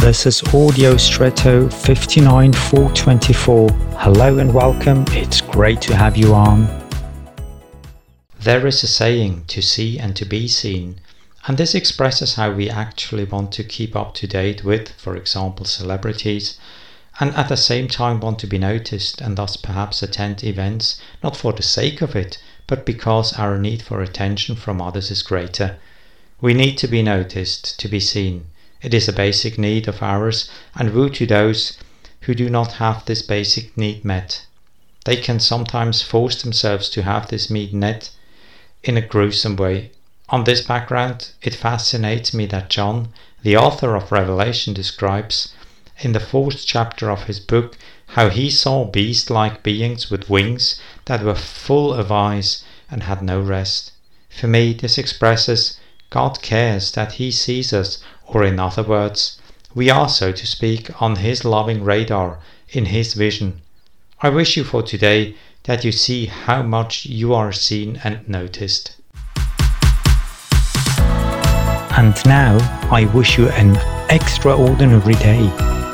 This is Audio Stretto 59424. Hello and welcome. It's great to have you on. There is a saying to see and to be seen, and this expresses how we actually want to keep up to date with, for example, celebrities, and at the same time want to be noticed and thus perhaps attend events not for the sake of it, but because our need for attention from others is greater. We need to be noticed, to be seen. It is a basic need of ours, and woe to those who do not have this basic need met. They can sometimes force themselves to have this need met in a gruesome way, on this background, it fascinates me that John, the author of Revelation, describes in the fourth chapter of his book how he saw beast like beings with wings that were full of eyes and had no rest. For me, this expresses God cares that He sees us, or in other words, we are, so to speak, on His loving radar, in His vision. I wish you for today that you see how much you are seen and noticed. And now I wish you an extraordinary day.